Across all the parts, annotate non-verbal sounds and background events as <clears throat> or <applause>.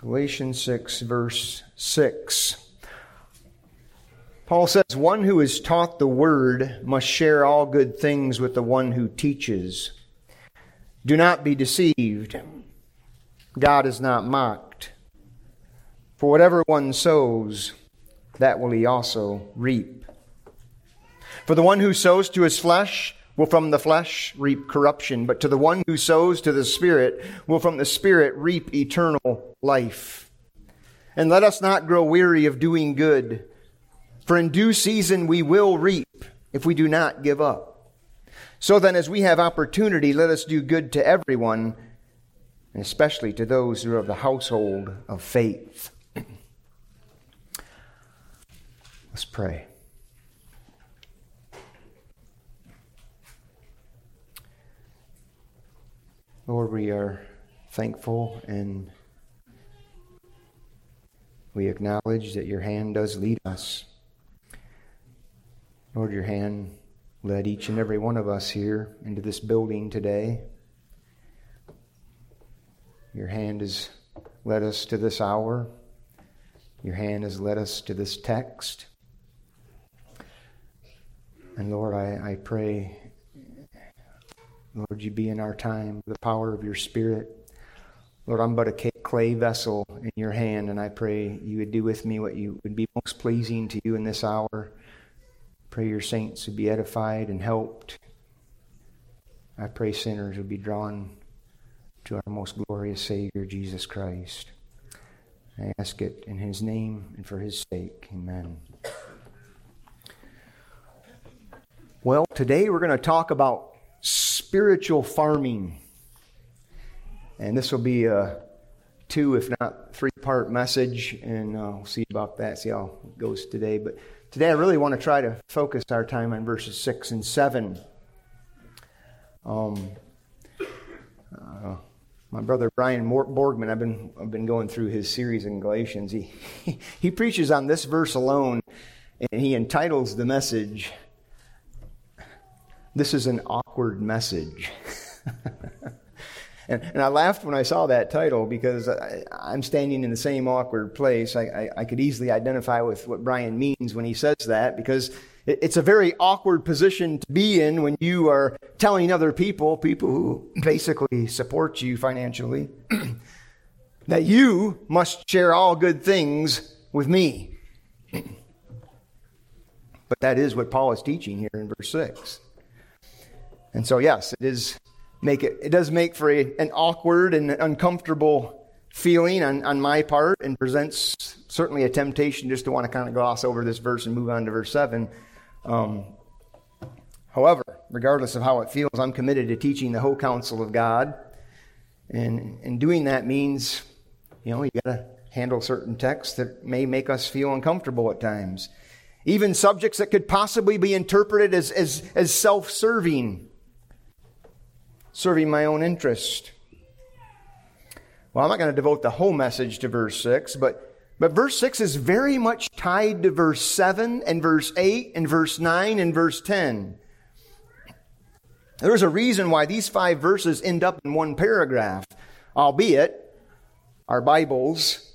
Galatians 6, verse 6. Paul says, One who is taught the word must share all good things with the one who teaches. Do not be deceived. God is not mocked. For whatever one sows, that will he also reap. For the one who sows to his flesh will from the flesh reap corruption, but to the one who sows to the Spirit will from the Spirit reap eternal life. And let us not grow weary of doing good, for in due season we will reap if we do not give up. So then, as we have opportunity, let us do good to everyone, and especially to those who are of the household of faith. <clears throat> Let's pray. Lord, we are thankful and we acknowledge that your hand does lead us. Lord, your hand led each and every one of us here into this building today. Your hand has led us to this hour. Your hand has led us to this text. And Lord, I, I pray Lord, you be in our time, the power of your Spirit. Lord, I'm but a clay vessel in your hand, and I pray you would do with me what you would be most pleasing to you in this hour. Pray your saints would be edified and helped. I pray sinners would be drawn to our most glorious Savior, Jesus Christ. I ask it in his name and for his sake. Amen. Well, today we're going to talk about spiritual farming. And this will be a two, if not three part message, and uh, we'll see about that, see how it goes today. But today I really want to try to focus our time on verses 6 and 7. Um, uh, my brother Brian Borgman, I've been, I've been going through his series in Galatians. He, <laughs> he preaches on this verse alone, and he entitles the message, this is an awkward message. <laughs> and, and, I laughed when I saw that title because I, am standing in the same awkward place. I, I, I, could easily identify with what Brian means when he says that because it, it's a very awkward position to be in when you are telling other people, people who basically support you financially, <clears throat> that you must share all good things with me. <clears throat> but that is what Paul is teaching here in verse 6. And so, yes, it is make it, it does make for a, an awkward and uncomfortable feeling on, on my part and presents certainly a temptation just to want to kind of gloss over this verse and move on to verse 7. Um, however, regardless of how it feels, I'm committed to teaching the whole counsel of God. And, and doing that means, you know, you got to handle certain texts that may make us feel uncomfortable at times. Even subjects that could possibly be interpreted as, as, as self serving serving my own interest. Well, I'm not going to devote the whole message to verse 6, but, but verse 6 is very much tied to verse 7 and verse 8 and verse 9 and verse 10. There's a reason why these five verses end up in one paragraph, albeit our Bibles,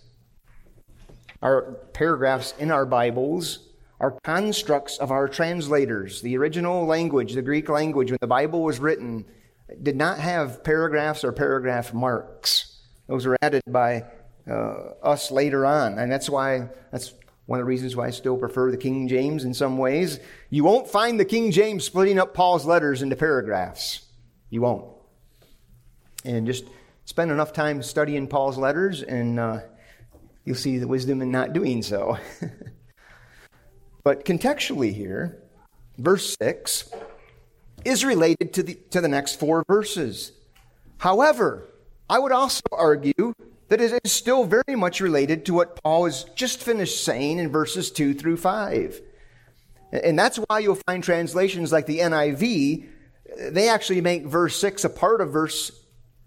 our paragraphs in our Bibles, are constructs of our translators. The original language, the Greek language, when the Bible was written, did not have paragraphs or paragraph marks. Those were added by uh, us later on. And that's why, that's one of the reasons why I still prefer the King James in some ways. You won't find the King James splitting up Paul's letters into paragraphs. You won't. And just spend enough time studying Paul's letters, and uh, you'll see the wisdom in not doing so. <laughs> but contextually here, verse 6 is related to the, to the next four verses. However, I would also argue that it is still very much related to what Paul has just finished saying in verses 2 through 5. And that's why you'll find translations like the NIV, they actually make verse 6 a part of verse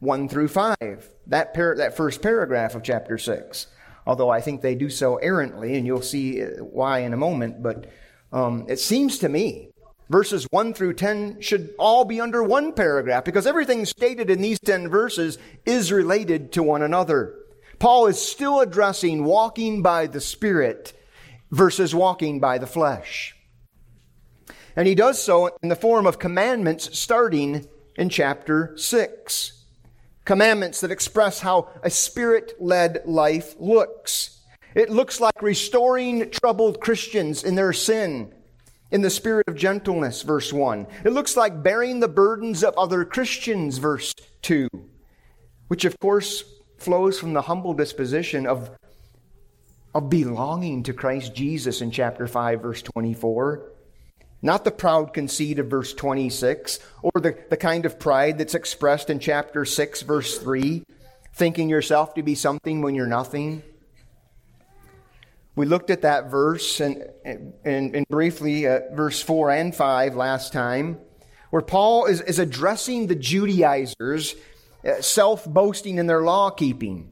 1 through 5, that, par- that first paragraph of chapter 6. Although I think they do so errantly, and you'll see why in a moment. But um, it seems to me Verses 1 through 10 should all be under one paragraph because everything stated in these 10 verses is related to one another. Paul is still addressing walking by the Spirit versus walking by the flesh. And he does so in the form of commandments starting in chapter 6. Commandments that express how a spirit led life looks. It looks like restoring troubled Christians in their sin in the spirit of gentleness, verse 1. It looks like bearing the burdens of other Christians, verse 2, which of course flows from the humble disposition of, of belonging to Christ Jesus in chapter 5, verse 24. Not the proud conceit of verse 26, or the, the kind of pride that's expressed in chapter 6, verse 3, thinking yourself to be something when you're nothing. We looked at that verse and, and, and briefly uh, verse 4 and 5 last time, where Paul is, is addressing the Judaizers, uh, self boasting in their law keeping.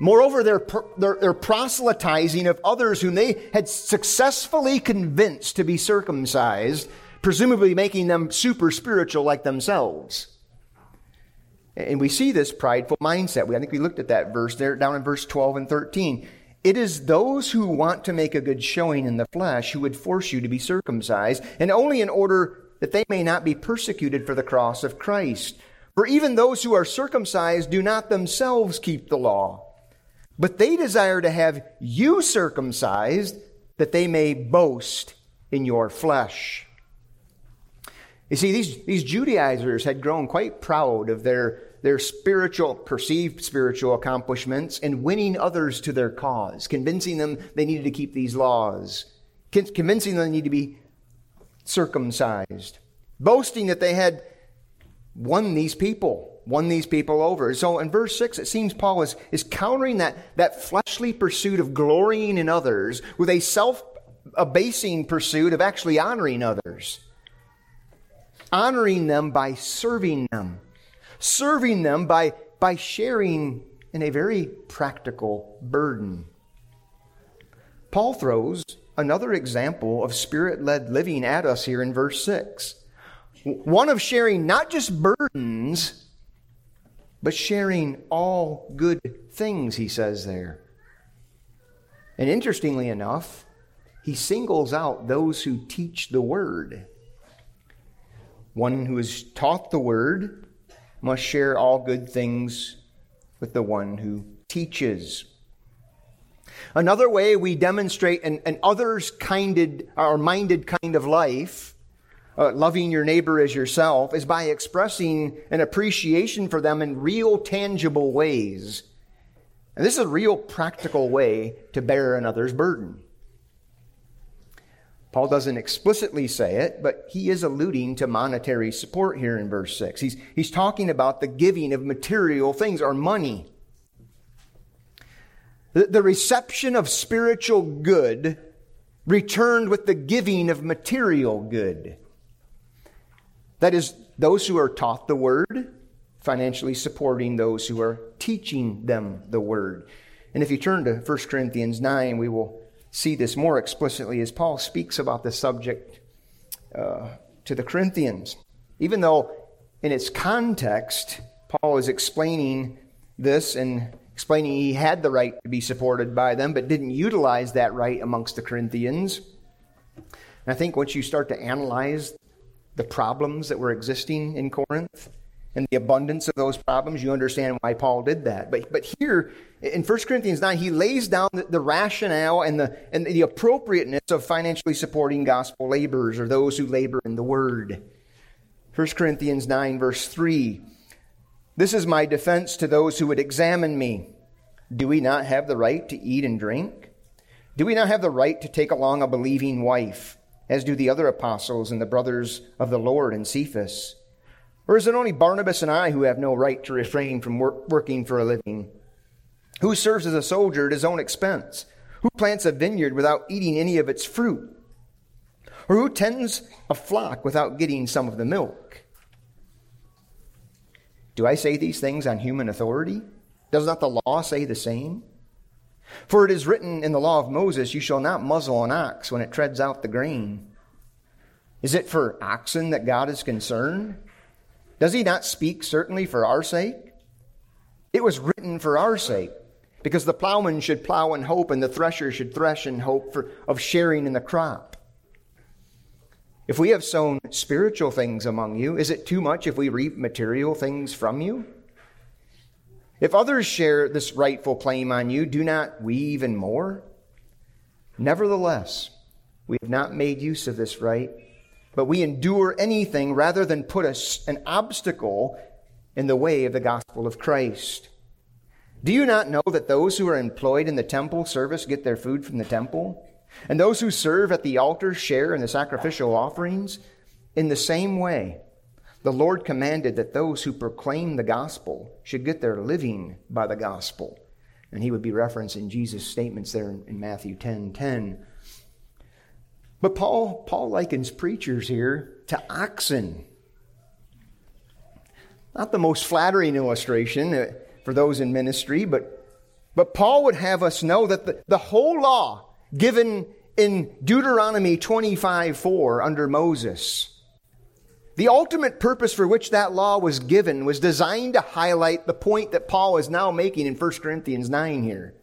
Moreover, they're, they're, they're, proselytizing of others whom they had successfully convinced to be circumcised, presumably making them super spiritual like themselves. And we see this prideful mindset. I think we looked at that verse there down in verse 12 and 13. It is those who want to make a good showing in the flesh who would force you to be circumcised, and only in order that they may not be persecuted for the cross of Christ. For even those who are circumcised do not themselves keep the law, but they desire to have you circumcised that they may boast in your flesh. You see, these, these Judaizers had grown quite proud of their their spiritual, perceived spiritual accomplishments and winning others to their cause, convincing them they needed to keep these laws, convincing them they need to be circumcised, boasting that they had won these people, won these people over. So in verse 6, it seems Paul is, is countering that, that fleshly pursuit of glorying in others with a self abasing pursuit of actually honoring others, honoring them by serving them serving them by, by sharing in a very practical burden. Paul throws another example of spirit led living at us here in verse 6. One of sharing not just burdens, but sharing all good things, he says there. And interestingly enough, he singles out those who teach the word. One who is taught the word must share all good things with the one who teaches. Another way we demonstrate an, an others kinded or minded kind of life, uh, loving your neighbor as yourself, is by expressing an appreciation for them in real, tangible ways. And this is a real practical way to bear another's burden. Paul doesn't explicitly say it, but he is alluding to monetary support here in verse 6. He's, he's talking about the giving of material things or money. The, the reception of spiritual good returned with the giving of material good. That is, those who are taught the word, financially supporting those who are teaching them the word. And if you turn to 1 Corinthians 9, we will see this more explicitly as Paul speaks about the subject uh, to the Corinthians. Even though in its context, Paul is explaining this and explaining he had the right to be supported by them, but didn't utilize that right amongst the Corinthians. And I think once you start to analyze the problems that were existing in Corinth, and the abundance of those problems, you understand why Paul did that. But, but here in 1 Corinthians 9, he lays down the, the, rationale and the, and the appropriateness of financially supporting gospel laborers or those who labor in the word. 1 Corinthians 9, verse 3 This is my defense to those who would examine me. Do we not have the right to eat and drink? Do we not have the right to take along a believing wife, as do the other apostles and the brothers of the Lord and Cephas? Or is it only Barnabas and I who have no right to refrain from work, working for a living? Who serves as a soldier at his own expense? Who plants a vineyard without eating any of its fruit? Or who tends a flock without getting some of the milk? Do I say these things on human authority? Does not the law say the same? For it is written in the law of Moses, You shall not muzzle an ox when it treads out the grain. Is it for oxen that God is concerned? Does he not speak certainly for our sake? It was written for our sake, because the plowman should plow in hope and the thresher should thresh in hope for, of sharing in the crop. If we have sown spiritual things among you, is it too much if we reap material things from you? If others share this rightful claim on you, do not we even more? Nevertheless, we have not made use of this right, but we endure anything rather than put us an obstacle in the way of the gospel of Christ. Do you not know that those who are employed in the temple service get their food from the temple? And those who serve at the altar share in the sacrificial offerings? In the same way, the Lord commanded that those who proclaim the gospel should get their living by the gospel. And he would be referencing Jesus' statements there in Matthew 10 10. But Paul, Paul likens preachers here to oxen. Not the most flattering illustration uh, for those in ministry, but, but Paul would have us know that the, the whole law given in Deuteronomy 25 4 under Moses, the ultimate purpose for which that law was given was designed to highlight the point that Paul is now making in 1 Corinthians 9 here.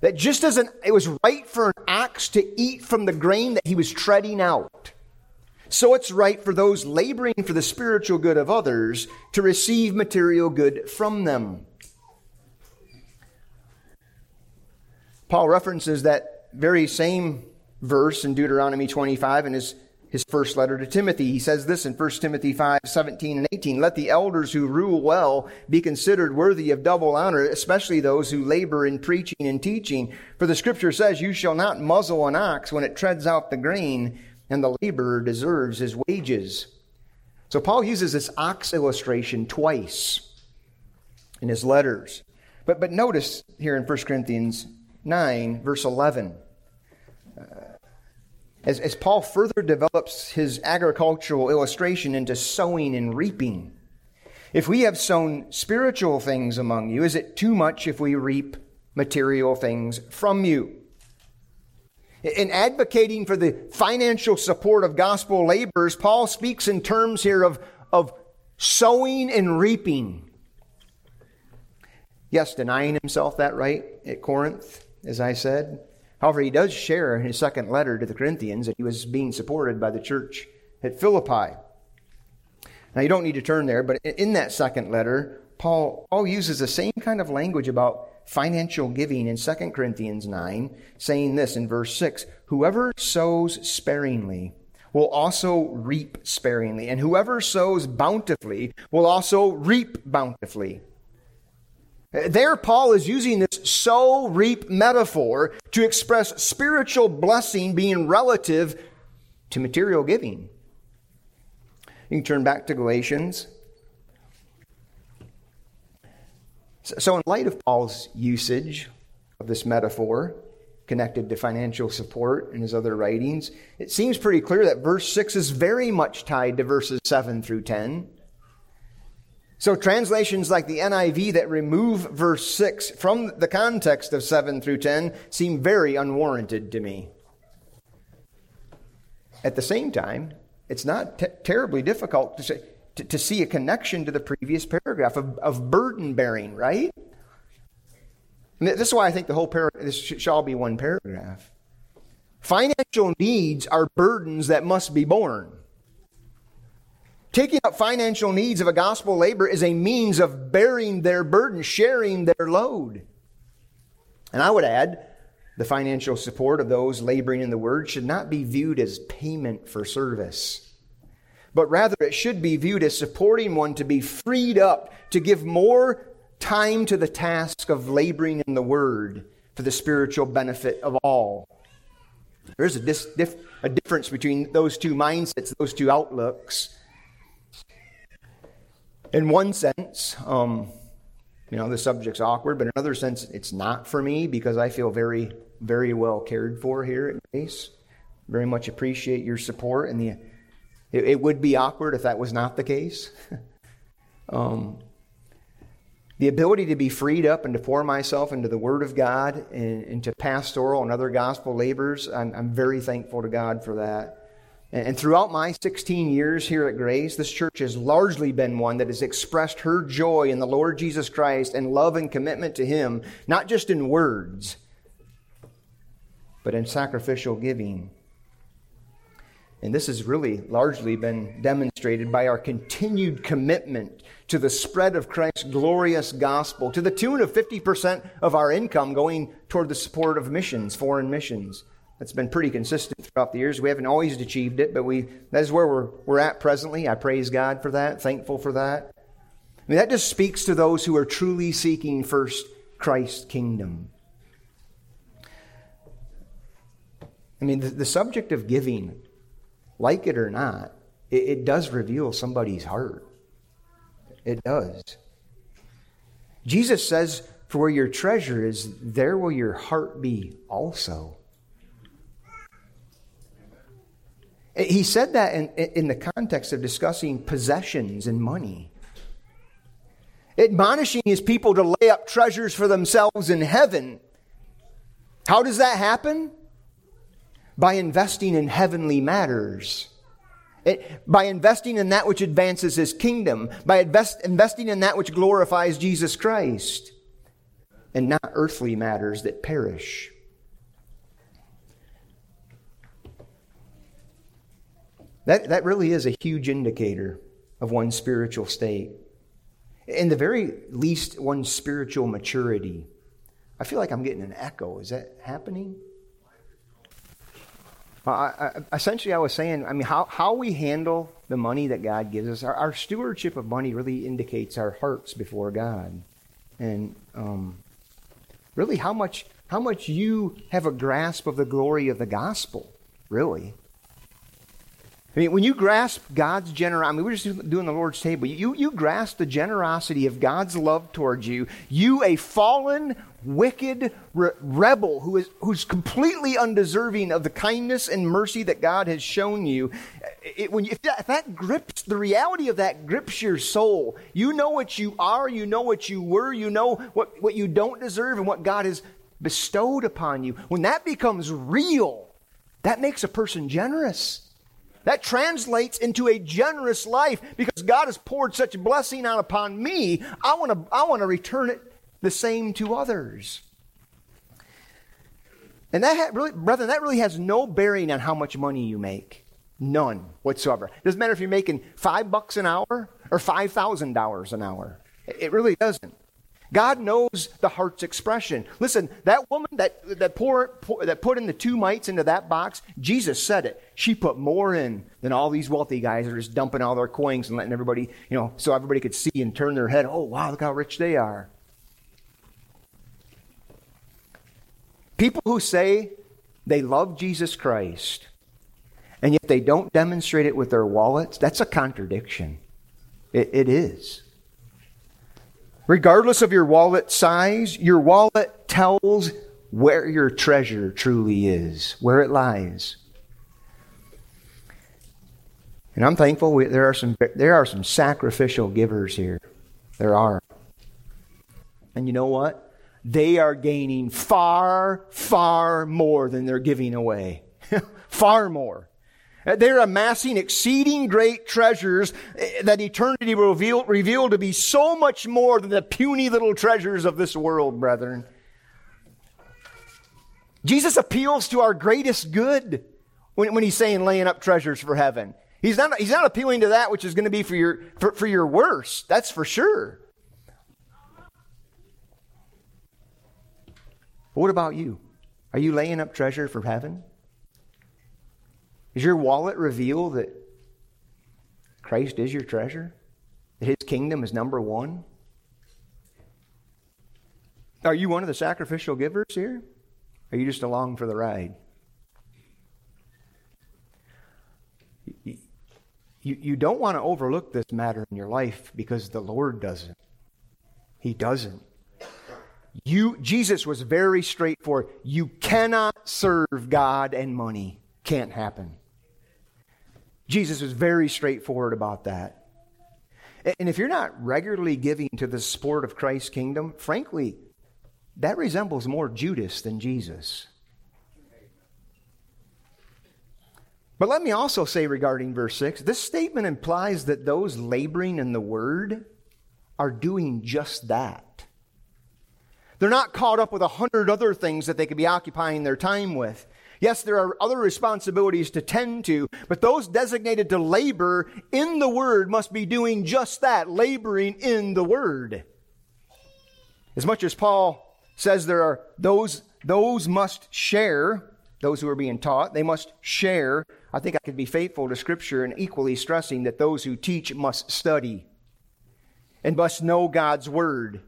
That just as an, it was right for an ox to eat from the grain that he was treading out, so it's right for those laboring for the spiritual good of others to receive material good from them. Paul references that very same verse in Deuteronomy 25 in his, his first letter to Timothy. He says this in 1 Timothy 5 17 and 18 Let the elders who rule well be considered worthy of double honor, especially those who labor in preaching and teaching. For the scripture says, You shall not muzzle an ox when it treads out the grain and the laborer deserves his wages. So Paul uses this ox illustration twice in his letters. But, but notice here in 1 Corinthians 9, verse 11. As, as Paul further develops his agricultural illustration into sowing and reaping, if we have sown spiritual things among you, is it too much if we reap material things from you? In advocating for the financial support of gospel laborers, Paul speaks in terms here of, of sowing and reaping. Yes, denying himself that right at Corinth, as I said. However, he does share in his second letter to the Corinthians that he was being supported by the church at Philippi. Now, you don't need to turn there, but in that second letter, Paul, Paul uses the same kind of language about financial giving in 2 Corinthians 9, saying this in verse 6 Whoever sows sparingly will also reap sparingly, and whoever sows bountifully will also reap bountifully. There, Paul is using this sow reap metaphor to express spiritual blessing being relative to material giving. You can turn back to Galatians So, in light of Paul's usage of this metaphor connected to financial support in his other writings, it seems pretty clear that verse 6 is very much tied to verses 7 through 10. So, translations like the NIV that remove verse 6 from the context of 7 through 10 seem very unwarranted to me. At the same time, it's not t- terribly difficult to say to, see a connection to the previous paragraph of, of burden bearing, right? And this is why I think the whole paragraph, this shall be one paragraph. Financial needs are burdens that must be borne. Taking up financial needs of a gospel labor is a means of bearing their burden, sharing their load. And I would add, the financial support of those laboring in the word should not be viewed as payment for service but rather it should be viewed as supporting one to be freed up to give more time to the task of laboring in the Word for the spiritual benefit of all. There's a, dis- dif- a difference between those two mindsets, those two outlooks. In one sense, um, you know, the subject's awkward, but in another sense, it's not for me because I feel very, very well cared for here at Grace. Very much appreciate your support and the it, it would be awkward if that was not the case. <laughs> um, the ability to be freed up and to pour myself into the Word of God and into pastoral and other gospel labors, I'm, I'm very thankful to God for that. And throughout my 16 years here at Grace, this church has largely been one that has expressed her joy in the Lord Jesus Christ and love and commitment to Him, not just in words, but in sacrificial giving. And this has really largely been demonstrated by our continued commitment to the spread of Christ's glorious gospel, to the tune of 50% of our income going toward the support of missions, foreign missions. That's been pretty consistent throughout the years. We haven't always achieved it, but we that is where we're, we're at presently. I praise God for that, thankful for that. I mean, that just speaks to those who are truly seeking first Christ's kingdom. I mean, the, the subject of giving, like it or not, it, it does reveal somebody's heart. It does. Jesus says, For where your treasure is, there will your heart be also. He said that in, in the context of discussing possessions and money. Admonishing his people to lay up treasures for themselves in heaven. How does that happen? By investing in heavenly matters. It, by investing in that which advances his kingdom, by invest, investing in that which glorifies Jesus Christ, and not earthly matters that perish. That, that really is a huge indicator of one's spiritual state. In the very least, one's spiritual maturity. I feel like I'm getting an echo. Is that happening? I, I, essentially, I was saying, I mean, how, how we handle the money that God gives us, our, our stewardship of money really indicates our hearts before God. And um, really, how much, how much you have a grasp of the glory of the gospel, really. I mean, when you grasp God's generosity, I mean, we're just doing the Lord's table. You, you grasp the generosity of God's love towards you. You, a fallen, wicked re- rebel who is, who's completely undeserving of the kindness and mercy that God has shown you. It, when you, if, that, if that grips, the reality of that grips your soul, you know what you are, you know what you were, you know what, what you don't deserve and what God has bestowed upon you. When that becomes real, that makes a person generous. That translates into a generous life because God has poured such blessing out upon me. I want to I want to return it the same to others. And that really, brethren, that really has no bearing on how much money you make. None whatsoever. It doesn't matter if you're making five bucks an hour or five thousand dollars an hour. It really doesn't. God knows the heart's expression. Listen, that woman that, that, pour, pour, that put in the two mites into that box, Jesus said it. She put more in than all these wealthy guys that are just dumping all their coins and letting everybody, you know, so everybody could see and turn their head. Oh, wow, look how rich they are. People who say they love Jesus Christ and yet they don't demonstrate it with their wallets, that's a contradiction. it, it is. Regardless of your wallet size, your wallet tells where your treasure truly is, where it lies. And I'm thankful we, there, are some, there are some sacrificial givers here. There are. And you know what? They are gaining far, far more than they're giving away. <laughs> far more. Uh, they're amassing exceeding great treasures uh, that eternity will reveal, reveal to be so much more than the puny little treasures of this world, brethren. Jesus appeals to our greatest good when, when he's saying laying up treasures for heaven. He's not, he's not appealing to that which is going to be for your, for, for your worse. That's for sure. But what about you? Are you laying up treasure for heaven? Does your wallet reveal that Christ is your treasure? That his kingdom is number one? Are you one of the sacrificial givers here? Are you just along for the ride? You, you, don't want to overlook this matter in your life because the Lord doesn't. He doesn't. You, Jesus was very straightforward. You cannot serve God and money. Can't happen. Jesus was very straightforward about that. And if you're not regularly giving to the support of Christ's kingdom, frankly, that resembles more Judas than Jesus. But let me also say regarding verse 6 this statement implies that those laboring in the word are doing just that. They're not caught up with a hundred other things that they could be occupying their time with. Yes, there are other responsibilities to tend to, but those designated to labor in the Word must be doing just that, laboring in the Word. As much as Paul says there are those, those must share, those who are being taught, they must share. I think I could be faithful to Scripture and equally stressing that those who teach must study and must know God's Word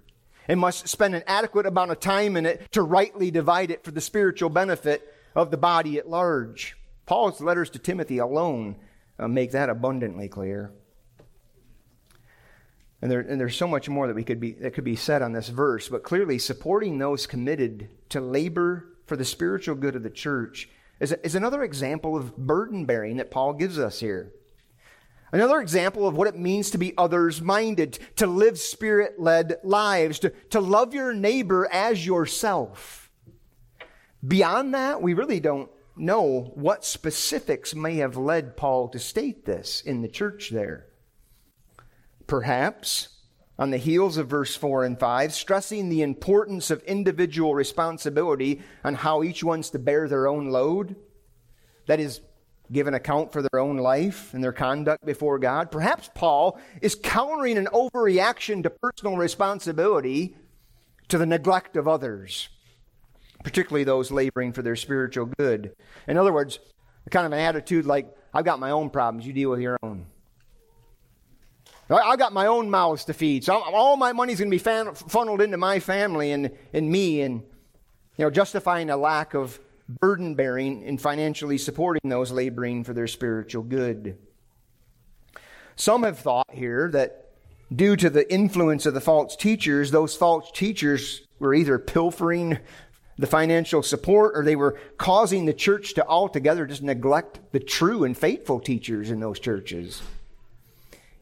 and must spend an adequate amount of time in it to rightly divide it for the spiritual benefit of the body at large. Paul's letters to Timothy alone uh, make that abundantly clear. And, there, and there's so much more that we could be that could be said on this verse, but clearly supporting those committed to labor for the spiritual good of the church is, is another example of burden bearing that Paul gives us here. Another example of what it means to be others minded, to live spirit led lives, to, to love your neighbor as yourself. Beyond that, we really don't know what specifics may have led Paul to state this in the church there. Perhaps, on the heels of verse 4 and 5, stressing the importance of individual responsibility on how each one's to bear their own load. That is, give an account for their own life and their conduct before God. Perhaps Paul is countering an overreaction to personal responsibility to the neglect of others particularly those laboring for their spiritual good. In other words, kind of an attitude like, I've got my own problems, you deal with your own. I've got my own mouths to feed, so all my money's going to be fan- funneled into my family and, and me, and you know, justifying a lack of burden bearing and financially supporting those laboring for their spiritual good. Some have thought here that due to the influence of the false teachers, those false teachers were either pilfering the financial support or they were causing the church to altogether just neglect the true and faithful teachers in those churches.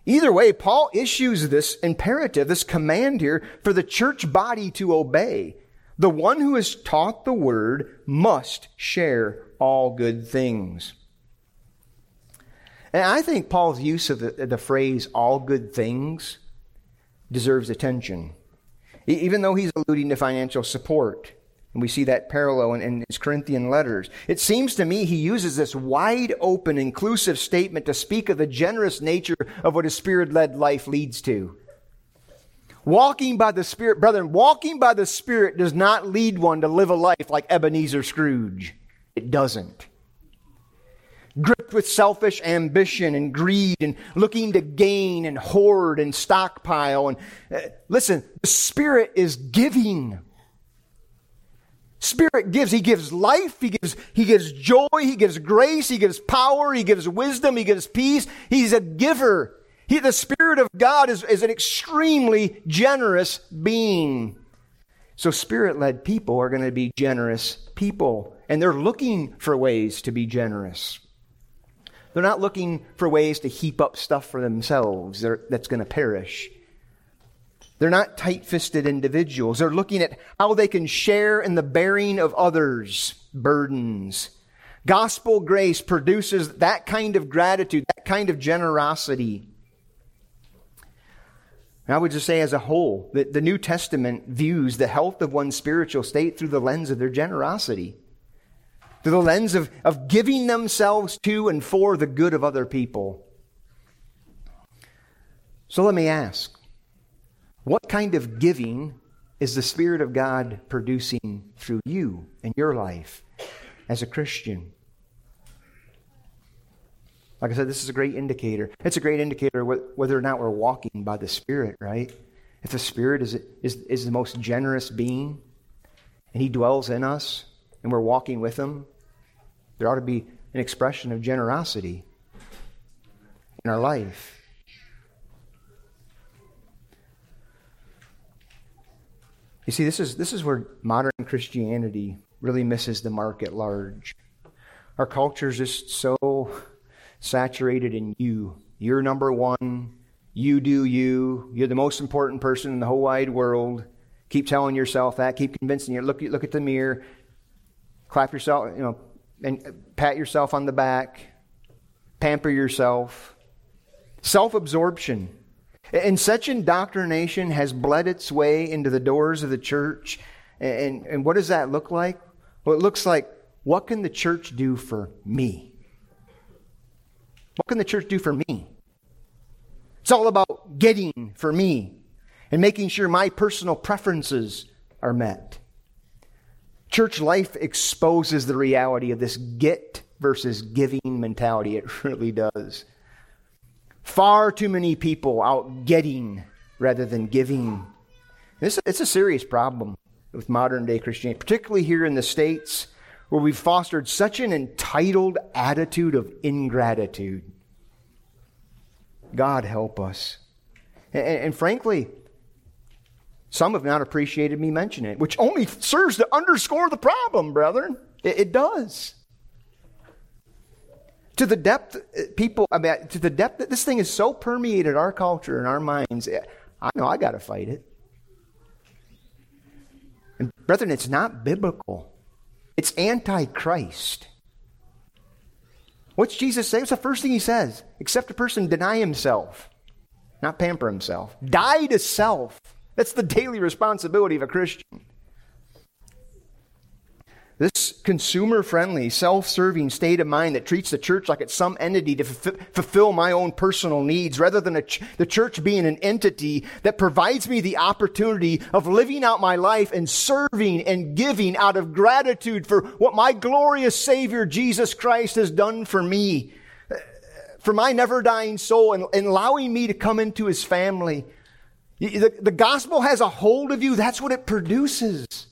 Either way, Paul issues this imperative, this command here for the church body to obey. The one who is taught the word must share all good things. And I think Paul's use of the, the phrase all good things deserves attention. Even though he's alluding to financial support. And we see that parallel in, in, his Corinthian letters. It seems to me he uses this wide open, inclusive statement to speak of the generous nature of what a spirit led life leads to. Walking by the Spirit, brethren, walking by the Spirit does not lead one to live a life like Ebenezer Scrooge. It doesn't. Gripped with selfish ambition and greed and looking to gain and hoard and stockpile. And uh, listen, the Spirit is giving. Spirit gives. He gives life. He gives, he gives joy. He gives grace. He gives power. He gives wisdom. He gives peace. He's a giver. He, the Spirit of God is, is an extremely generous being. So spirit led people are going to be generous people. And they're looking for ways to be generous. They're not looking for ways to heap up stuff for themselves that's going to perish. They're not tight fisted individuals. They're looking at how they can share in the bearing of others' burdens. Gospel grace produces that kind of gratitude, that kind of generosity. And I would just say, as a whole, that the New Testament views the health of one's spiritual state through the lens of their generosity, through the lens of, of giving themselves to and for the good of other people. So let me ask what kind of giving is the Spirit of God producing through you in your life as a Christian? Like I said, this is a great indicator. It's a great indicator whether or not we're walking by the Spirit, right? If the Spirit is, is, is the most generous being and He dwells in us and we're walking with Him, there ought to be an expression of generosity in our life. You see, this is, this is where modern Christianity really misses the mark at large. Our culture is just so saturated in you. You're number one. You do you. You're the most important person in the whole wide world. Keep telling yourself that. Keep convincing you. Look, look at the mirror. Clap yourself, you know, and pat yourself on the back. pamper yourself, self absorption. And such indoctrination has bled its way into the doors of the church. And, and what does that look like? Well, it looks like what can the church do for me? What can the church do for me? It's all about getting for me and making sure my personal preferences are met. Church life exposes the reality of this get versus giving mentality. It <laughs> really does. Far too many people out getting rather than giving. It's, it's a serious problem with modern day Christianity, particularly here in the States, where we've fostered such an entitled attitude of ingratitude. God help us. And, and, frankly, some have not appreciated me mentioning it, which only serves to underscore the problem, brethren. It, it does. To the depth, uh, people, I mean, to the depth that this thing is so permeated our culture and our minds, I know I got to fight it. And brethren, it's not biblical. It's anti-Christ. What's Jesus say? What's the first thing he says? Except a person deny himself, not pamper himself. Die to self. That's the daily responsibility of a Christian. This consumer friendly, self serving state of mind that treats the church like it's some entity to f- fulfill my own personal needs rather than ch- the church being an entity that provides me the opportunity of living out my life and serving and giving out of gratitude for what my glorious Savior Jesus Christ has done for me, for my never dying soul and, and allowing me to come into his family the, the gospel has a hold of you, that's what it produces.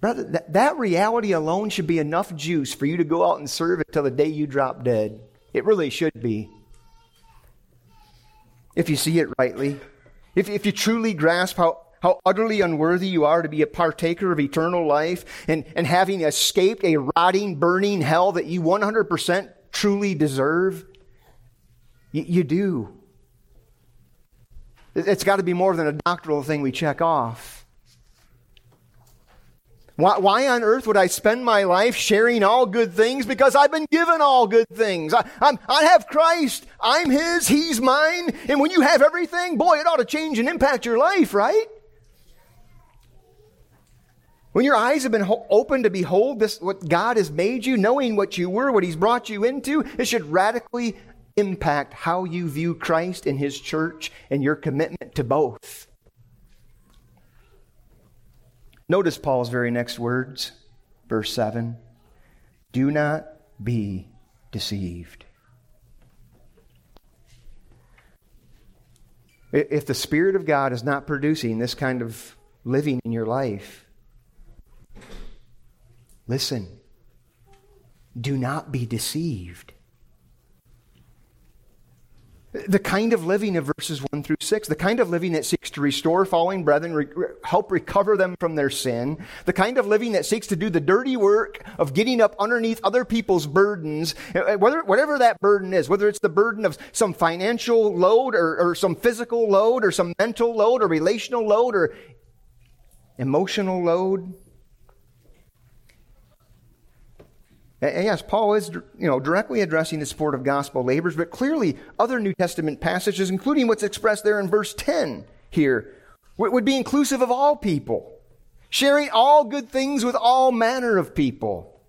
Brother, that, that reality alone should be enough juice for you to go out and serve it till the day you drop dead. It really should be. If you see it rightly, if, if you truly grasp how, how utterly unworthy you are to be a partaker of eternal life and, and having escaped a rotting, burning hell that you 100% truly deserve, you do. It's got to be more than a doctrinal thing we check off. Why, why, on earth would I spend my life sharing all good things? Because I've been given all good things. I, I'm, I have Christ. I'm His. He's mine. And when you have everything, boy, it ought to change and impact your life, right? When your eyes have been ho- opened to behold this, what God has made you, knowing what you were, what He's brought you into, it should radically impact how you view Christ and His church and your commitment to both. Notice Paul's very next words, verse 7 Do not be deceived. If the Spirit of God is not producing this kind of living in your life, listen, do not be deceived. The kind of living of verses 1 through 6, the kind of living that seeks to restore falling brethren, re- help recover them from their sin, the kind of living that seeks to do the dirty work of getting up underneath other people's burdens, uh, uh, whether, whatever that burden is, whether it's the burden of some financial load or, or some physical load or some mental load or relational load or emotional load, And yes, Paul is you know, directly addressing the support of gospel labors, but clearly other New Testament passages, including what's expressed there in verse 10 here, would be inclusive of all people, sharing all good things with all manner of people.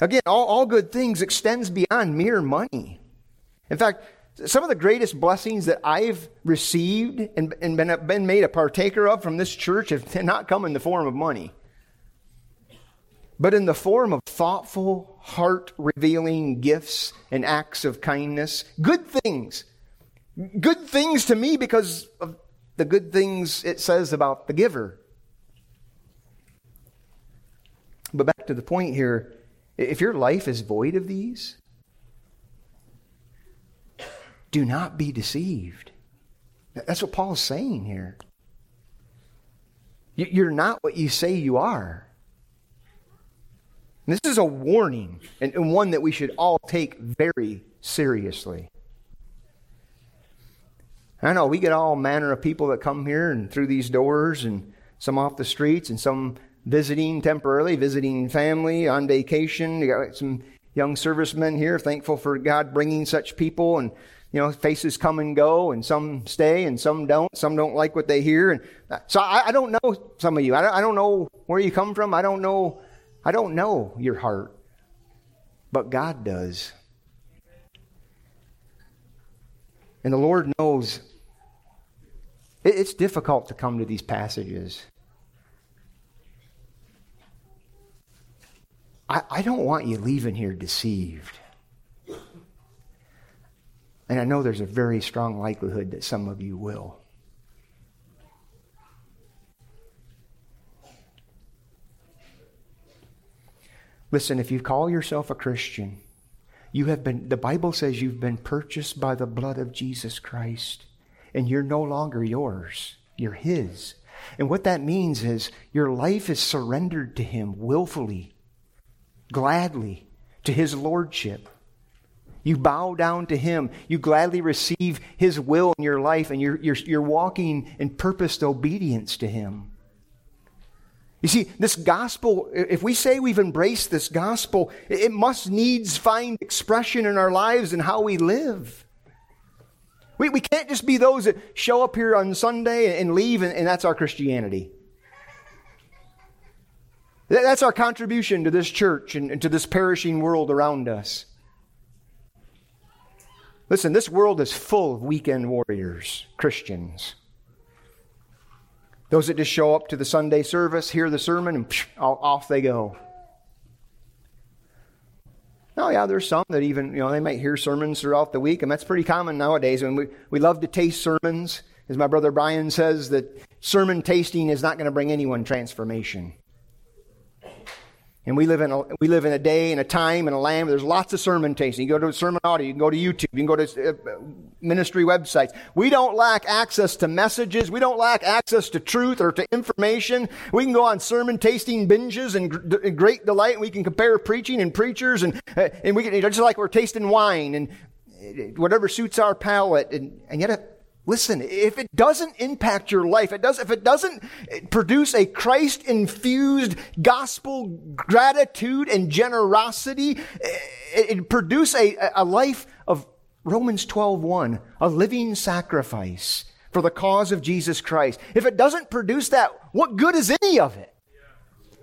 Again, all, all good things extends beyond mere money. In fact, some of the greatest blessings that I've received and, and been, been made a partaker of from this church have <laughs> not come in the form of money but in the form of thoughtful, heart revealing gifts and acts of kindness. Good things. Good things to me because of the good things it says about the giver. But back to the point here if your life is void of these, do not be deceived. That's what Paul is saying here. You're not what you say you are. This is a warning and, and one that we should all take very seriously. I know we get all manner of people that come here and through these doors, and some off the streets, and some visiting temporarily, visiting family on vacation. You got some young servicemen here, thankful for God bringing such people and you know, faces come and go, and some stay and some don't. Some don't like what they hear. And uh, so I, I don't know some of you. I don't, I don't know where you come from. I don't know. I don't know your heart. But God does. And the Lord knows it's difficult to come to these passages. I, I don't want you leaving here deceived. And I know there's a very strong likelihood that some of you will. Listen, if you call yourself a Christian, you have been, the Bible says you've been purchased by the blood of Jesus Christ, and you're no longer yours, you're His. And what that means is your life is surrendered to Him willfully, gladly, to His Lordship. You bow down to Him. You gladly receive His will in your life, and you're, you're, you're walking in purposed obedience to Him. You see, this gospel, if we say we've embraced this gospel, it must needs find expression in our lives and how we live. We, we can't just be those that show up here on Sunday and leave, and, and that's our Christianity. That's our contribution to this church and, and to this perishing world around us. Listen, this world is full of weekend warriors, Christians. Those that just show up to the Sunday service, hear the sermon, and psh, off they go. Oh, yeah, there's some that even, you know, they might hear sermons throughout the week, and that's pretty common nowadays. And we, we love to taste sermons. As my brother Brian says, that sermon tasting is not going to bring anyone transformation. And we live in a, we live in a day and a time and a land where there's lots of sermon tasting. You go to a sermon audio, you can go to YouTube, you can go to uh, ministry websites. We don't lack access to messages. We don't lack access to truth or to information. We can go on sermon tasting binges and great delight. We can compare preaching and preachers and, uh, and we can, just like we're tasting wine and uh, whatever suits our palate. And, and yet Listen, if it doesn't impact your life, it does, if it doesn't eh, produce a Christ infused gospel gratitude and generosity, eh, it, it produce a, a life of Romans 12:1, a living sacrifice for the cause of Jesus Christ. If it doesn't produce that, what good is any of it?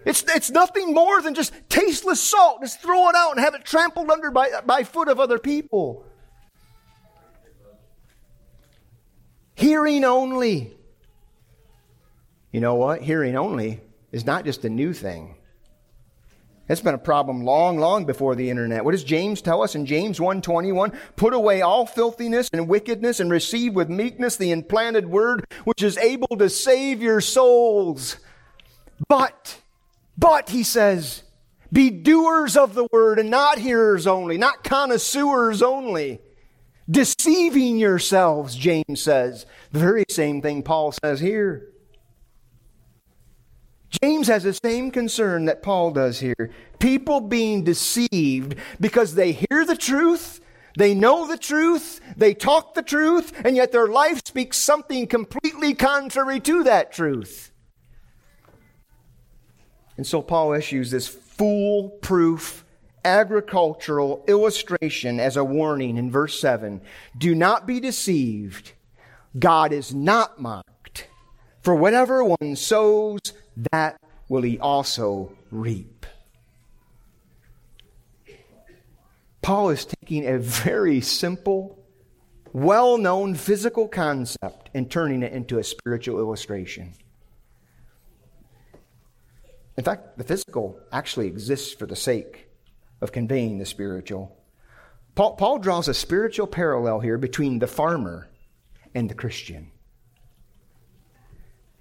It's, it's nothing more than just tasteless salt. Just throw it out and have it trampled under by, by foot of other people. Hearing only. You know what? Hearing only is not just a new thing. It's been a problem long, long before the internet. What does James tell us in James 1:21? Put away all filthiness and wickedness and receive with meekness the implanted word which is able to save your souls. But but he says, be doers of the word and not hearers only, not connoisseurs only. Deceiving yourselves, James says. The very same thing Paul says here. James has the same concern that Paul does here. People being deceived because they hear the truth, they know the truth, they talk the truth, and yet their life speaks something completely contrary to that truth. And so Paul issues this foolproof agricultural illustration as a warning in verse 7. Do not be deceived. God is not mocked. For whatever one sows, that will he also reap. Paul is taking a very simple, well known physical concept and turning it into a spiritual illustration. In fact, the physical actually exists for the sake of conveying the spiritual. Paul, Paul draws a spiritual parallel here between the farmer and the Christian.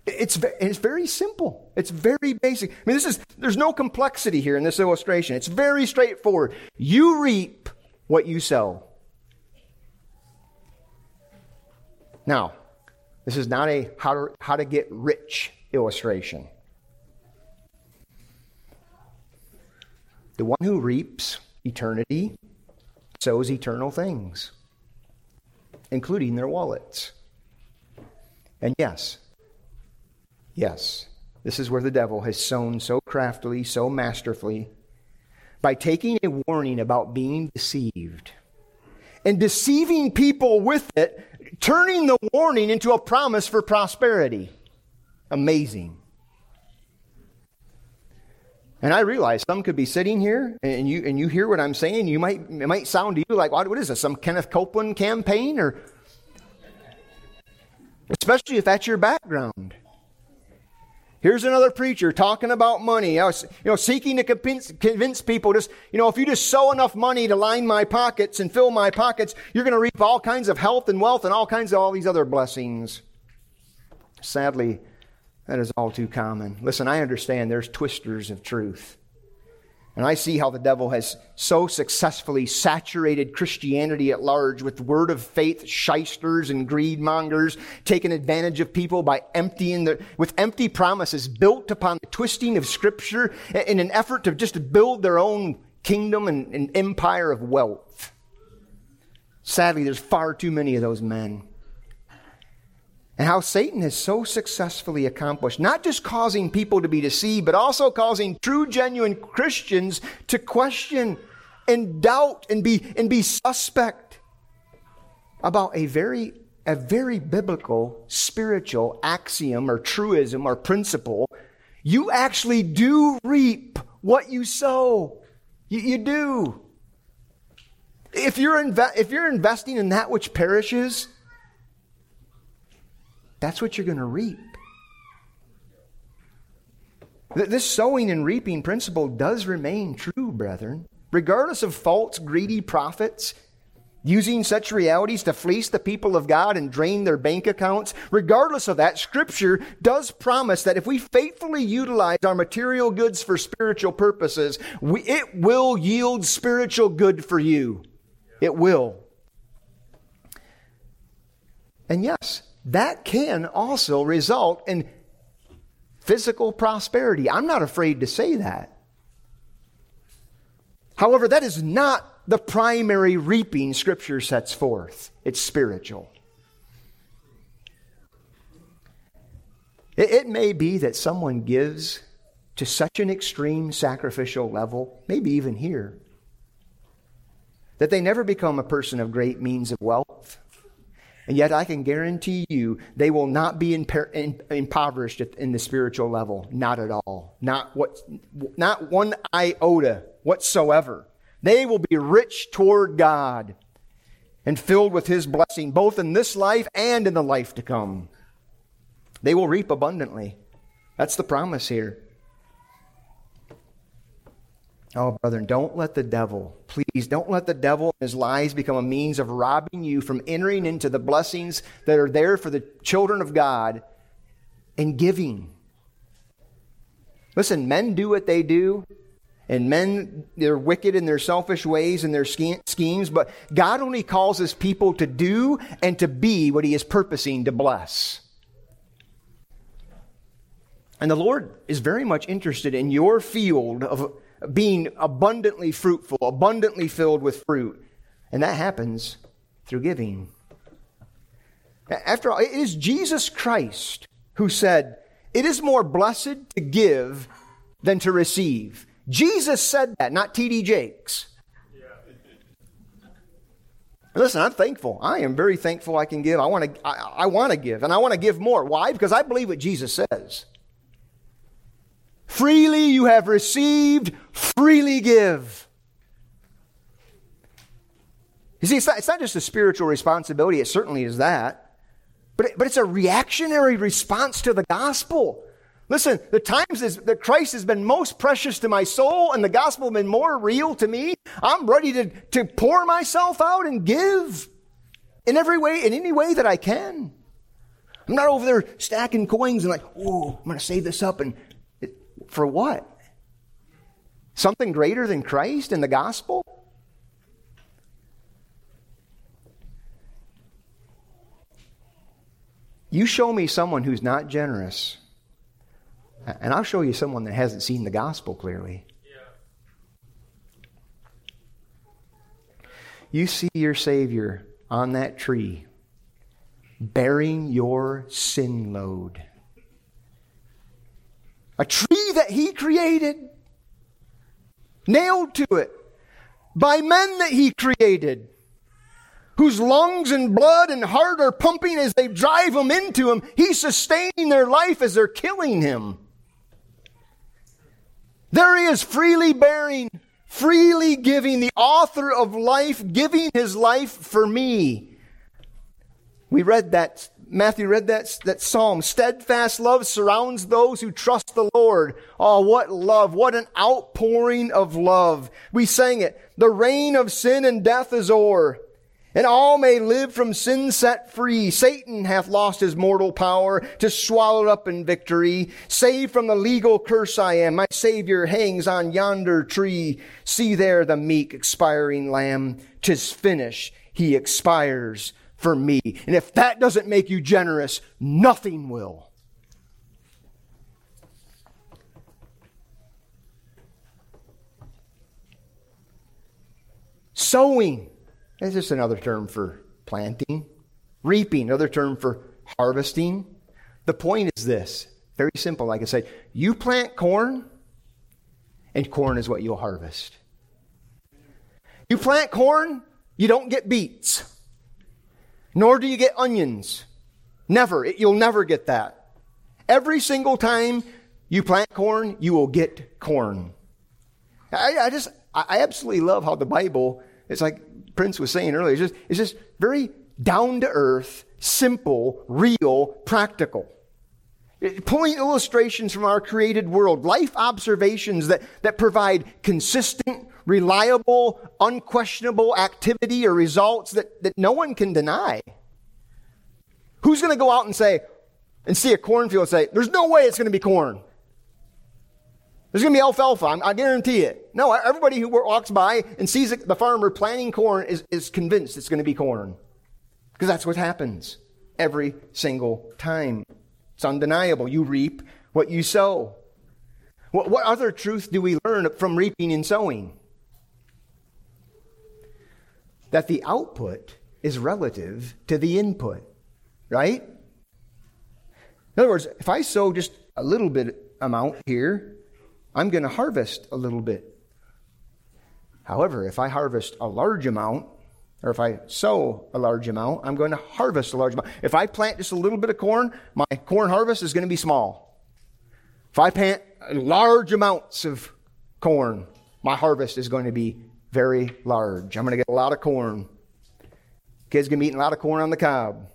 It's, it's very simple. It's very basic. I mean, this is, there's no complexity here in this illustration. It's very straightforward. You reap what you sow. Now, this is not a how to, how to get rich illustration. The one who reaps eternity sows eternal things, including their wallets. And yes, yes, this is where the devil has sown so craftily, so masterfully, by taking a warning about being deceived and deceiving people with it, turning the warning into a promise for prosperity. Amazing. And I realize some could be sitting here and you, and you hear what I'm saying. You might, it might sound to you like, what, what is this? Some Kenneth Copeland campaign or, especially if that's your background. Here's another preacher talking about money, you know, seeking to convince, convince people just, you know, if you just sow enough money to line my pockets and fill my pockets, you're going to reap all kinds of health and wealth and all kinds of all these other blessings. Sadly, that is all too common. Listen, I understand there's twisters of truth. And I see how the devil has so successfully saturated Christianity at large with word of faith shysters and greed mongers, taking advantage of people by emptying the, with empty promises built upon the twisting of scripture in an effort to just build their own kingdom and, and empire of wealth. Sadly, there's far too many of those men and how Satan has so successfully accomplished not just causing people to be deceived, but also causing true, genuine Christians to question and doubt and be, and be suspect about a very, a very biblical, spiritual axiom or truism or principle. You actually do reap what you sow. You, you do. If you're, inve- if you're investing in that which perishes, that's what you're going to reap. This sowing and reaping principle does remain true, brethren. Regardless of false, greedy prophets using such realities to fleece the people of God and drain their bank accounts, regardless of that, Scripture does promise that if we faithfully utilize our material goods for spiritual purposes, we, it will yield spiritual good for you. It will. And yes, that can also result in physical prosperity. I'm not afraid to say that. However, that is not the primary reaping Scripture sets forth, it's spiritual. It, may be that someone gives to such an extreme sacrificial level, maybe even here, that they never become a person of great means of wealth and yet I can guarantee you they will not be impoverished in the spiritual level. Not at all. Not, what, not one iota whatsoever. They will be rich toward God and filled with His blessing, both in this life and in the life to come. They will reap abundantly. That's the promise here. Oh, brethren, don't let the devil, please, don't let the devil and his lies become a means of robbing you from entering into the blessings that are there for the children of God and giving. Listen, men do what they do, and men, they're wicked in their selfish ways and their schemes, but God only calls his people to do and to be what he is purposing to bless. And the Lord is very much interested in your field of being abundantly fruitful, abundantly filled with fruit. And that happens through giving. After all, it is Jesus Christ who said, It is more blessed to give than to receive. Jesus said that, not T.D. Jakes. Listen, I'm thankful. I am very thankful I can give. I want to, I, I want to give, and I want to give more. Why? Because I believe what Jesus says. Freely you have received, freely give. You see, it's not, it's not just a spiritual responsibility, it certainly is that, but, it, but it's a reactionary response to the gospel. Listen, the times is, that Christ has been most precious to my soul and the gospel has been more real to me, I'm ready to, to pour myself out and give in every way, in any way that I can. I'm not over there stacking coins and like, oh, I'm going to save this up and for what? Something greater than Christ and the gospel? You show me someone who's not generous, and I'll show you someone that hasn't seen the gospel clearly. You see your Savior on that tree bearing your sin load a tree that he created, nailed to it by men that he created, whose lungs and blood and heart are pumping as they drive them into him. He's sustaining their life as they're killing him. There he is, freely bearing, freely giving, the author of life, giving his life for me. We read that Matthew read that, that psalm. Steadfast love surrounds those who trust the Lord. Oh, what love. What an outpouring of love. We sang it. The reign of sin and death is o'er. And all may live from sin set free. Satan hath lost his mortal power to swallow up in victory. Saved from the legal curse I am. My Savior hangs on yonder tree. See there the meek expiring lamb. Tis finished. He expires for me. And if that doesn't make you generous, nothing will. Sowing is just another term for planting. Reaping, another term for harvesting. The point is this very simple. Like I said, you plant corn, and corn is what you'll harvest. You plant corn, you don't get beets. Nor do you get onions. Never. You'll never get that. Every single time you plant corn, you will get corn. I, I just, I absolutely love how the Bible, it's like Prince was saying earlier, it's just, it's just very down to earth, simple, real, practical. Pulling illustrations from our created world, life observations that, that provide consistent, reliable, unquestionable activity or results that, that no one can deny. Who's going to go out and say, and see a cornfield and say, there's no way it's going to be corn? There's going to be alfalfa. I guarantee it. No, everybody who walks by and sees the farmer planting corn is, is convinced it's going to be corn. Because that's what happens every single time. It's undeniable. You reap what you sow. What, what other truth do we learn from reaping and sowing? that the output is relative to the input, right? In other words, if I sow just a little bit amount here, I'm going to harvest a little bit. However, if I harvest a large amount, or if I sow a large amount, I'm going to harvest a large amount. If I plant just a little bit of corn, my corn harvest is going to be small. If I plant large amounts of corn, my harvest is going to be very large. I'm going to get a lot of corn. Kids going to be eating a lot of corn on the cob.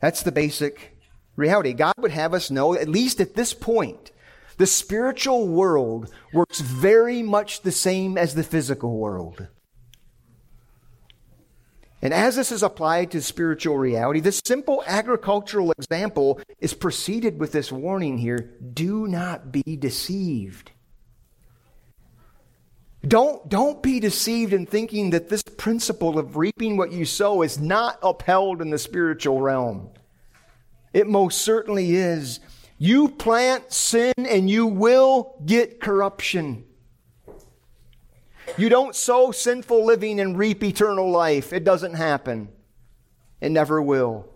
That's the basic reality. God would have us know, at least at this point, the spiritual world works very much the same as the physical world. And as this is applied to spiritual reality, this simple agricultural example is preceded with this warning here do not be deceived. Don't, don't be deceived in thinking that this principle of reaping what you sow is not upheld in the spiritual realm. It most certainly is. You plant sin and you will get corruption. You don't sow sinful living and reap eternal life. It doesn't happen. It never will.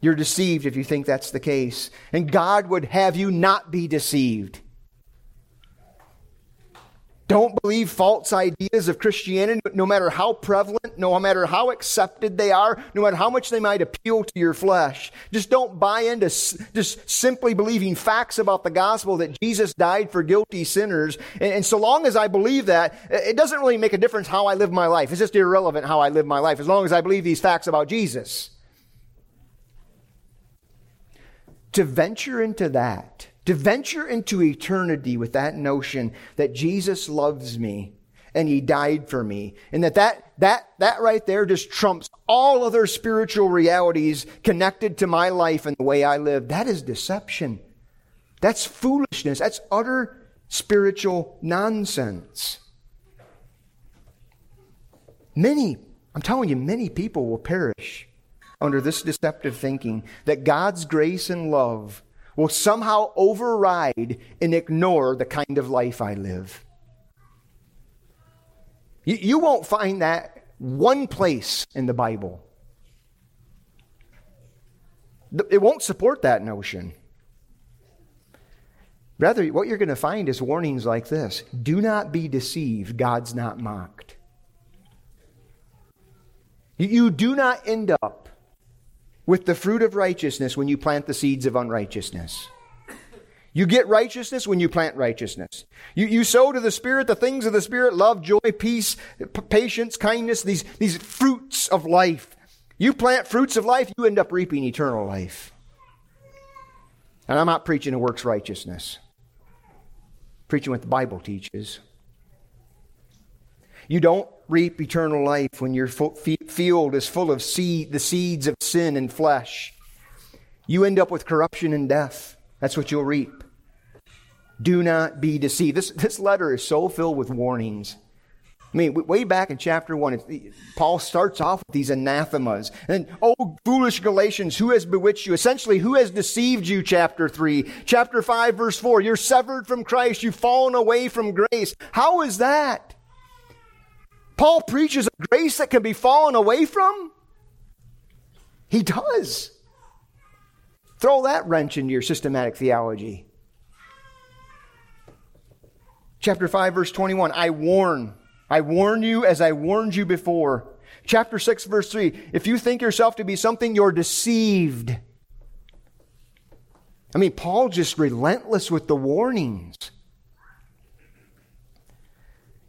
You're deceived if you think that's the case. And God would have you not be deceived. Don't believe false ideas of Christianity, no matter how prevalent, no matter how accepted they are, no matter how much they might appeal to your flesh. Just don't buy into just simply believing facts about the gospel that Jesus died for guilty sinners. And, and so long as I believe that, it doesn't really make a difference how I live my life. It's just irrelevant how I live my life as long as I believe these facts about Jesus. To venture into that, to venture into eternity with that notion that Jesus loves me and he died for me and that that that that right there just trumps all other spiritual realities connected to my life and the way I live. That is deception. That's foolishness. That's utter spiritual nonsense. Many i'm telling you many people will perish under this deceptive thinking that God's grace and love will somehow override and ignore the kind of life I live. You, you won't find that one place in the Bible. It won't support that notion. Rather, what you're going to find is warnings like this Do not be deceived, God's not mocked. You do not end up with the fruit of righteousness when you plant the seeds of unrighteousness. You get righteousness when you plant righteousness. You, you sow to the Spirit the things of the Spirit love, joy, peace, patience, kindness, these, these fruits of life. You plant fruits of life, you end up reaping eternal life. And I'm not preaching a works righteousness, I'm preaching what the Bible teaches. You don't reap eternal life when your field is full of seed, the seeds of sin and flesh. You end up with corruption and death. That's what you'll reap. Do not be deceived. This, this letter is so filled with warnings. I mean, way back in chapter 1, Paul starts off with these anathemas. And, oh, foolish Galatians, who has bewitched you? Essentially, who has deceived you? Chapter 3. Chapter 5, verse 4, you're severed from Christ. You've fallen away from grace. How is that? Paul preaches a grace that can be fallen away from? He does. Throw that wrench into your systematic theology. Chapter 5, verse 21 I warn. I warn you as I warned you before. Chapter 6, verse 3 If you think yourself to be something, you're deceived. I mean, Paul just relentless with the warnings.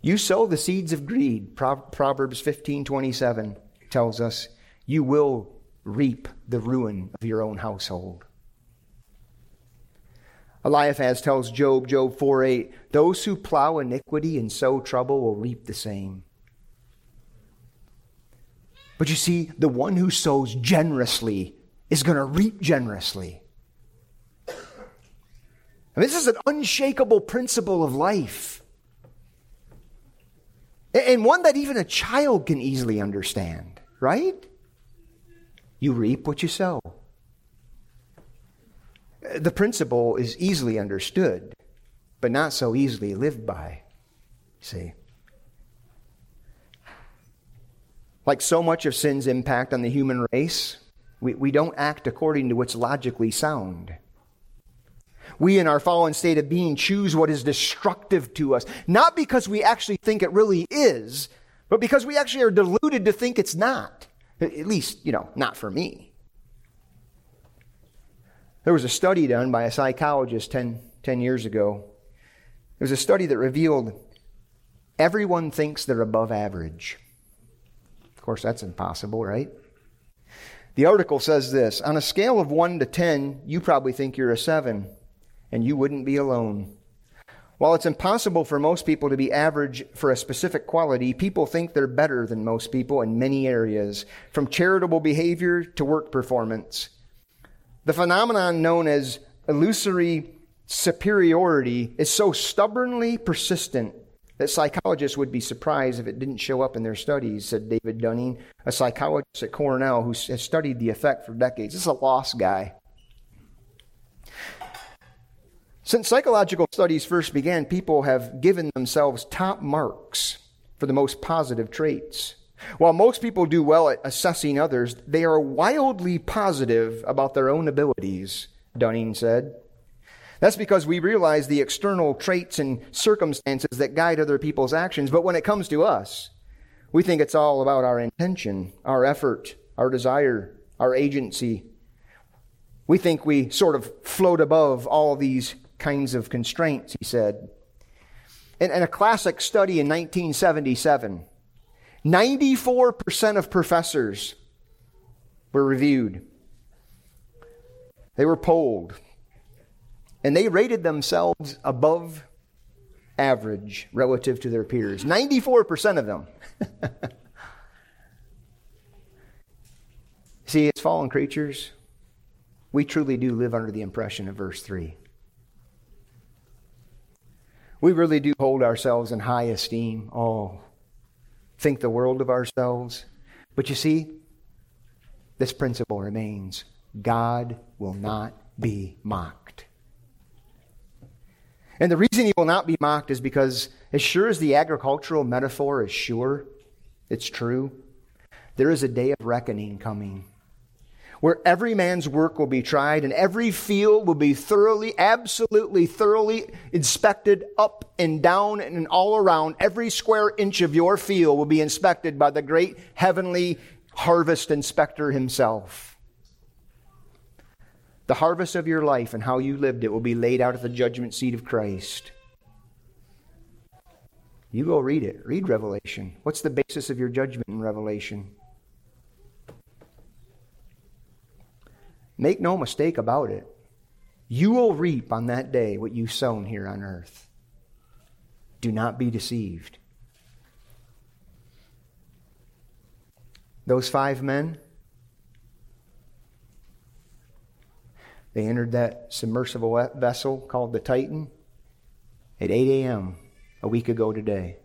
You sow the seeds of greed. Proverbs 15 27 tells us you will reap the ruin of your own household. Eliphaz tells Job, Job 4 8, those who plow iniquity and sow trouble will reap the same. But you see, the one who sows generously is going to reap generously. And this is an unshakable principle of life. And one that even a child can easily understand, right? You reap what you sow. The principle is easily understood, but not so easily lived by. See? Like so much of sin's impact on the human race, we, we don't act according to what's logically sound. We, in our fallen state of being, choose what is destructive to us, not because we actually think it really is, but because we actually are deluded to think it's not. At least, you know, not for me. There was a study done by a psychologist 10, 10 years ago. It was a study that revealed everyone thinks they're above average. Of course, that's impossible, right? The article says this On a scale of 1 to 10, you probably think you're a 7, and you wouldn't be alone. While it's impossible for most people to be average for a specific quality, people think they're better than most people in many areas, from charitable behavior to work performance. The phenomenon known as illusory superiority is so stubbornly persistent that psychologists would be surprised if it didn't show up in their studies, said David Dunning, a psychologist at Cornell who has studied the effect for decades. This is a lost guy. Since psychological studies first began, people have given themselves top marks for the most positive traits. While most people do well at assessing others, they are wildly positive about their own abilities, Dunning said. That's because we realize the external traits and circumstances that guide other people's actions, but when it comes to us, we think it's all about our intention, our effort, our desire, our agency. We think we sort of float above all these kinds of constraints, he said. In, in a classic study in 1977, 94% of professors were reviewed. They were polled. And they rated themselves above average relative to their peers. 94% of them. <laughs> See, as fallen creatures, we truly do live under the impression of verse 3. We really do hold ourselves in high esteem. Oh, think the world of ourselves. But you see, this principle remains God will not be mocked. And the reason he will not be mocked is because, as sure as the agricultural metaphor is sure, it's true, there is a day of reckoning coming where every man's work will be tried and every field will be thoroughly, absolutely thoroughly inspected up and down and all around. Every square inch of your field will be inspected by the great heavenly harvest inspector himself. The harvest of your life and how you lived it will be laid out at the judgment seat of Christ. You go read it. Read Revelation. What's the basis of your judgment in Revelation? Make no mistake about it. You will reap on that day what you sown here on earth. Do not be deceived. Those five men, they entered that submersible vessel called the Titan at 8 a.m. a week ago today.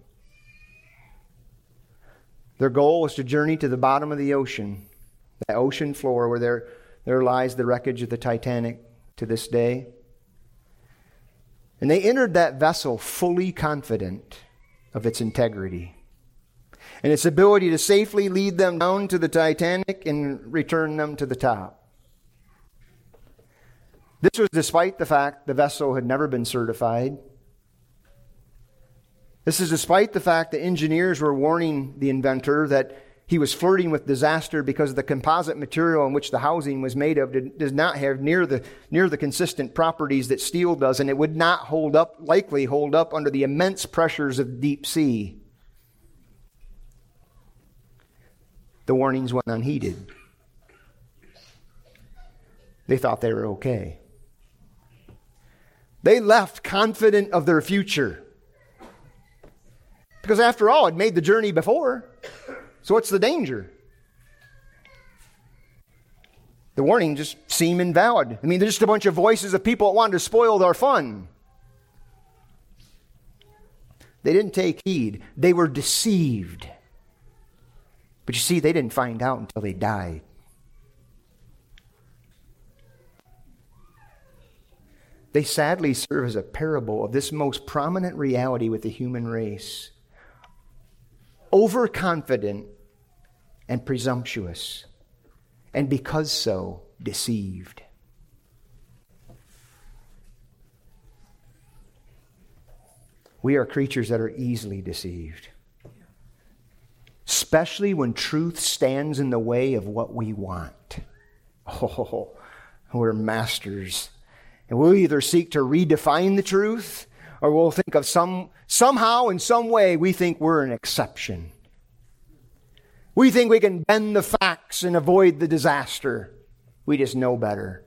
Their goal was to journey to the bottom of the ocean, the ocean floor where there, there lies the wreckage of the Titanic to this day. And they entered that vessel fully confident of its integrity and its ability to safely lead them down to the Titanic and return them to the top. This was despite the fact the vessel had never been certified. This is despite the fact the engineers were warning the inventor that he was flirting with disaster because the composite material in which the housing was made of did, does not have near the, near the consistent properties that steel does, and it would not hold up, likely hold up under the immense pressures of deep sea. The warnings went unheeded. They thought they were okay. They left confident of their future. Because after all, had made the journey before. So what's the danger? The warning just seemed invalid. I mean, they're just a bunch of voices of people that wanted to spoil their fun. They didn't take heed. They were deceived. But you see, they didn't find out until they died. They sadly serve as a parable of this most prominent reality with the human race overconfident and presumptuous, and because so, deceived. We are creatures that are easily deceived especially when truth stands in the way of what we want. Oh, we're masters. And we'll either seek to redefine the truth or we'll think of some, somehow, in some way, we think we're an exception. We think we can bend the facts and avoid the disaster. We just know better.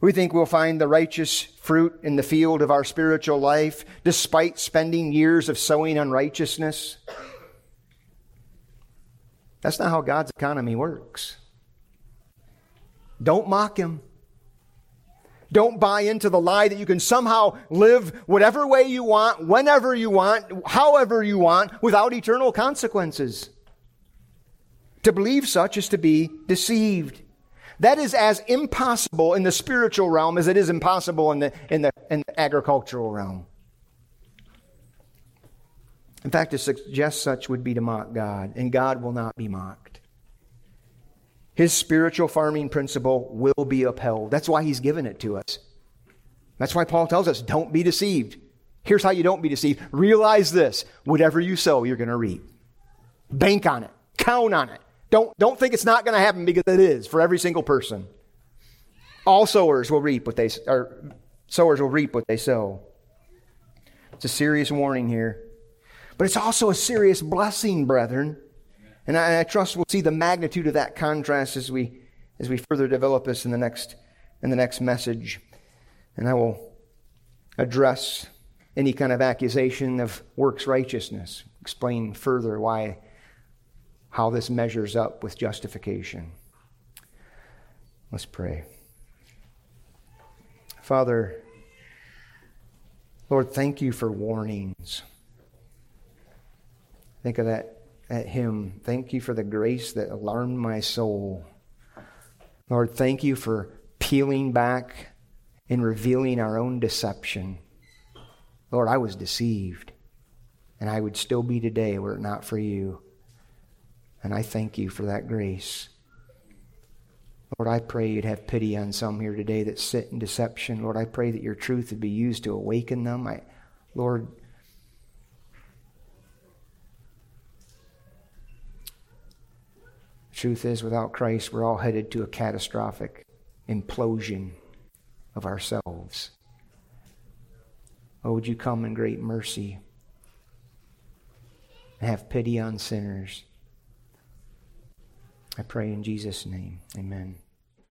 We think we'll find the righteous fruit in the field of our spiritual life despite spending years of sowing unrighteousness. That's not how God's economy works. Don't mock Him. Don't buy into the lie that you can somehow live whatever way you want, whenever you want, however you want, without eternal consequences. To believe such is to be deceived. That is as impossible in the spiritual realm as it is impossible in the, in the, in the agricultural realm. In fact, to suggest such would be to mock God, and God will not be mocked. His spiritual farming principle will be upheld. That's why he's given it to us. That's why Paul tells us don't be deceived. Here's how you don't be deceived. Realize this whatever you sow, you're going to reap. Bank on it, count on it. Don't, don't think it's not going to happen because it is for every single person. All sowers will reap what they or sowers will reap what they sow. It's a serious warning here. But it's also a serious blessing, brethren. And I, I, trust we'll see the magnitude of that contrast as we, as we further develop this in the, next, in the next message. And I will address any kind of accusation of works righteousness, explain further why, how this measures up with justification. Let's pray. Father, Lord, thank you for warnings. Think of that, that him. Thank you for the grace that alarmed my soul. Lord, thank you for peeling back and revealing our own deception. Lord, I was deceived, and I would still be today were it not for you. And I thank you for that grace. Lord, I pray you'd have pity on some here today that sit in deception. Lord, I pray that your truth would be used to awaken them. I, Lord, truth is, without Christ, we're all headed to a catastrophic implosion of ourselves. Oh, would you come in great mercy and have pity on sinners? I pray in Jesus' name. Amen.